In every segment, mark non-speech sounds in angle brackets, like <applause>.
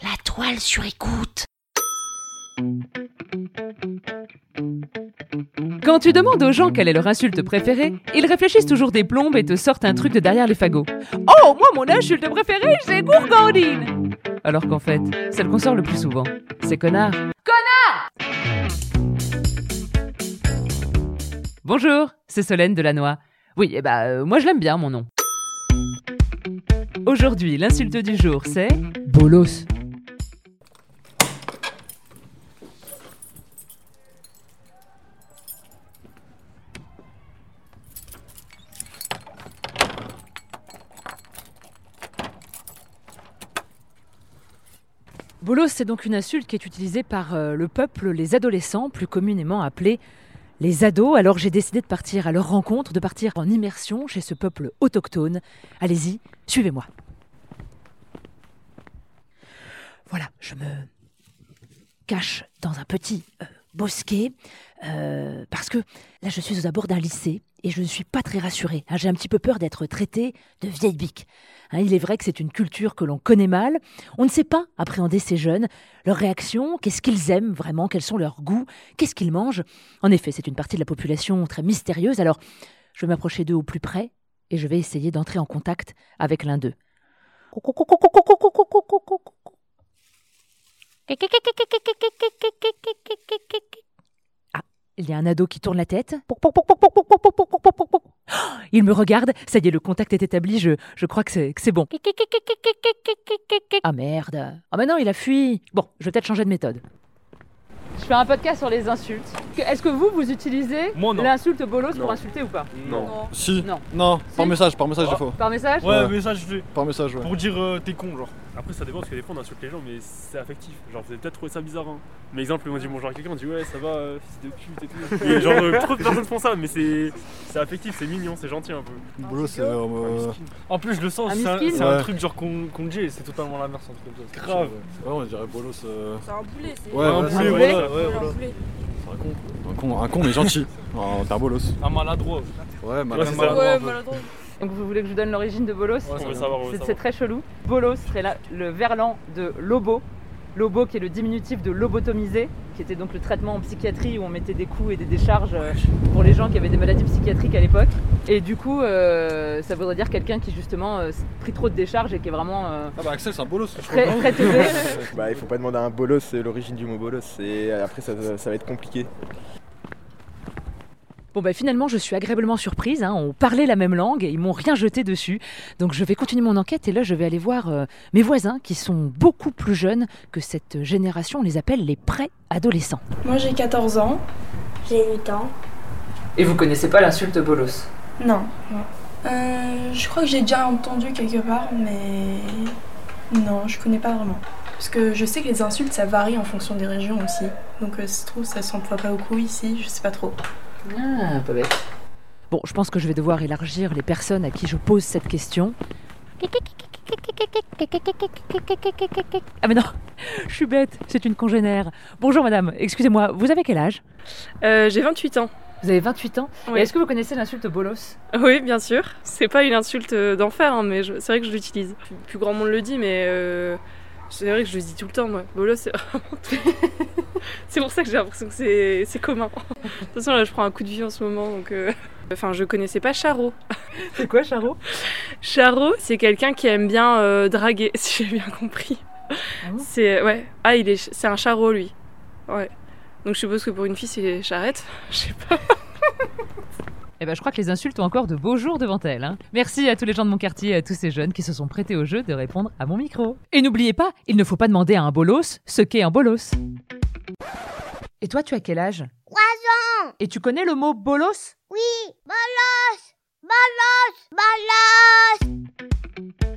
La toile sur écoute. Quand tu demandes aux gens quelle est leur insulte préférée, ils réfléchissent toujours des plombes et te sortent un truc de derrière les fagots. Oh, moi, mon insulte préférée, c'est gourgandine Alors qu'en fait, celle qu'on sort le plus souvent, c'est connard. Connard Bonjour, c'est Solène Delannoy. Oui, eh bah, euh, moi je l'aime bien, mon nom. Aujourd'hui, l'insulte du jour, c'est... Bolos. Bolos, c'est donc une insulte qui est utilisée par euh, le peuple, les adolescents, plus communément appelés les ados. Alors j'ai décidé de partir à leur rencontre, de partir en immersion chez ce peuple autochtone. Allez-y, suivez-moi. Voilà, je me cache dans un petit euh, bosquet euh, parce que là je suis aux abords d'un lycée et je ne suis pas très rassurée. hein. J'ai un petit peu peur d'être traitée de vieille bique. Hein, il est vrai que c'est une culture que l'on connaît mal. On ne sait pas appréhender ces jeunes, leurs réactions, qu'est-ce qu'ils aiment vraiment, quels sont leurs goûts, qu'est-ce qu'ils mangent. En effet, c'est une partie de la population très mystérieuse. Alors, je vais m'approcher d'eux au plus près et je vais essayer d'entrer en contact avec l'un d'eux. Ah, il y a un ado qui tourne la tête. Il me regarde, ça y est, le contact est établi, je, je crois que c'est que c'est bon. Ah merde. Ah mais non, il a fui. Bon, je vais peut-être changer de méthode. Je fais un podcast sur les insultes. Est-ce que vous, vous utilisez Moi, non. l'insulte bolos pour insulter ou pas Non. Si. Non. Non, par Si. message, par message Ah. des fois. Par message Ouais, je fais. Par message, ouais. Pour dire euh, t'es con, genre. Après, ça dépend parce que des fois on insulte les gens, mais c'est affectif. Genre, vous avez peut-être trouvé ça bizarre. Hein. Mais exemple, on dit bonjour à quelqu'un, on dit ouais, ça va, euh, fils de pute et tout. <laughs> Et genre, euh, trop de personnes font ça, mais c'est c'est affectif, c'est mignon, c'est gentil un peu. Boulot, c'est. euh, euh, En plus, je le sens, Un c'est un, miskin c'est un Ouais. truc genre qu'on qu'on dit et c'est totalement la merde, c'est un truc comme ça. ouais. Grave. Ouais, on dirait bolos. euh, C'est un boulet, c'est Ouais, un boulet, voilà, ouais, un voilà. boulet. Un con. Un con, un con mais gentil. <laughs> T'es un bolos. Un maladroit. Ouais, un maladroit. Donc vous voulez que je vous donne l'origine de bolos C'est très chelou. Bolos serait là, le verlan de lobo. Lobo qui est le diminutif de lobotomisé, qui était donc le traitement en psychiatrie où on mettait des coups et des décharges euh, pour les gens qui avaient des maladies psychiatriques à l'époque. Et du coup, euh, ça voudrait dire quelqu'un qui justement euh, pris trop de décharges et qui est vraiment euh, Ah bah Axel, c'est un bolos. très, très teubé. <laughs> Bah, il faut pas demander à un bolos c'est l'origine du mot bolos et après ça, ça va être compliqué. Bon bah finalement je suis agréablement surprise, hein. on parlait la même langue et ils m'ont rien jeté dessus. Donc je vais continuer mon enquête et là je vais aller voir euh, mes voisins qui sont beaucoup plus jeunes que cette génération, on les appelle les pré-adolescents. Moi j'ai 14 ans. J'ai 8 ans. Et vous connaissez pas l'insulte bolos? Non, non. Euh, je crois que j'ai déjà entendu quelque part, mais non, je connais pas vraiment. Parce que je sais que les insultes ça varie en fonction des régions aussi. Donc euh, ça se trouve ça s'emploie pas beaucoup ici, je sais pas trop. Ah, pas bête. Bon, je pense que je vais devoir élargir les personnes à qui je pose cette question. Ah mais non, <laughs> je suis bête, c'est une congénère. Bonjour madame, excusez-moi, vous avez quel âge? Euh, J'ai 28 ans. Vous avez 28 ans? Oui. Est-ce que vous connaissez l'insulte bolos? Oui, bien sûr. C'est pas une insulte euh, d'enfer, hein, mais je- c'est vrai que je l'utilise. Plus, plus grand monde le dit, mais euh, c'est vrai que je le dis tout le temps, moi. Bolos, c'est <laughs> vraiment tout. C'est pour ça que j'ai l'impression que c'est commun. De toute façon, là, je prends un coup de vie en ce moment, donc. euh, Enfin, je connaissais pas Charo. C'est quoi Charo? Charo, c'est quelqu'un qui aime bien euh, draguer, <laughs> si j'ai bien compris. Ah bon? C'est ouais. Ah, il est, c'est un Charo lui. Ouais. Donc je suppose que pour une fille, c'est charrette. <laughs> Je sais pas. Eh ben, je crois que les insultes ont encore de beaux jours devant elles. hein. Merci à tous les gens de mon quartier et à tous ces jeunes qui se sont prêtés au jeu de répondre à mon micro. Et n'oubliez pas, il ne faut pas demander à un bolos ce qu'est un bolos. Et toi, tu as quel âge? 3 ans. Et tu connais le mot bolos? Oui. Bolos. Bolos. Bolos.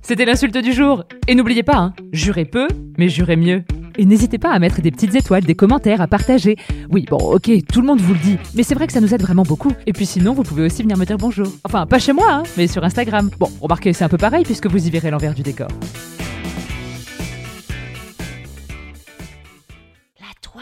C'était l'insulte du jour. Et n'oubliez pas, hein, jurez peu, mais jurez mieux. Et n'hésitez pas à mettre des petites étoiles, des commentaires, à partager. Oui, bon, ok, tout le monde vous le dit, mais c'est vrai que ça nous aide vraiment beaucoup. Et puis sinon, vous pouvez aussi venir me dire bonjour. Enfin, pas chez moi, hein, mais sur Instagram. Bon, remarquez, c'est un peu pareil puisque vous y verrez l'envers du décor.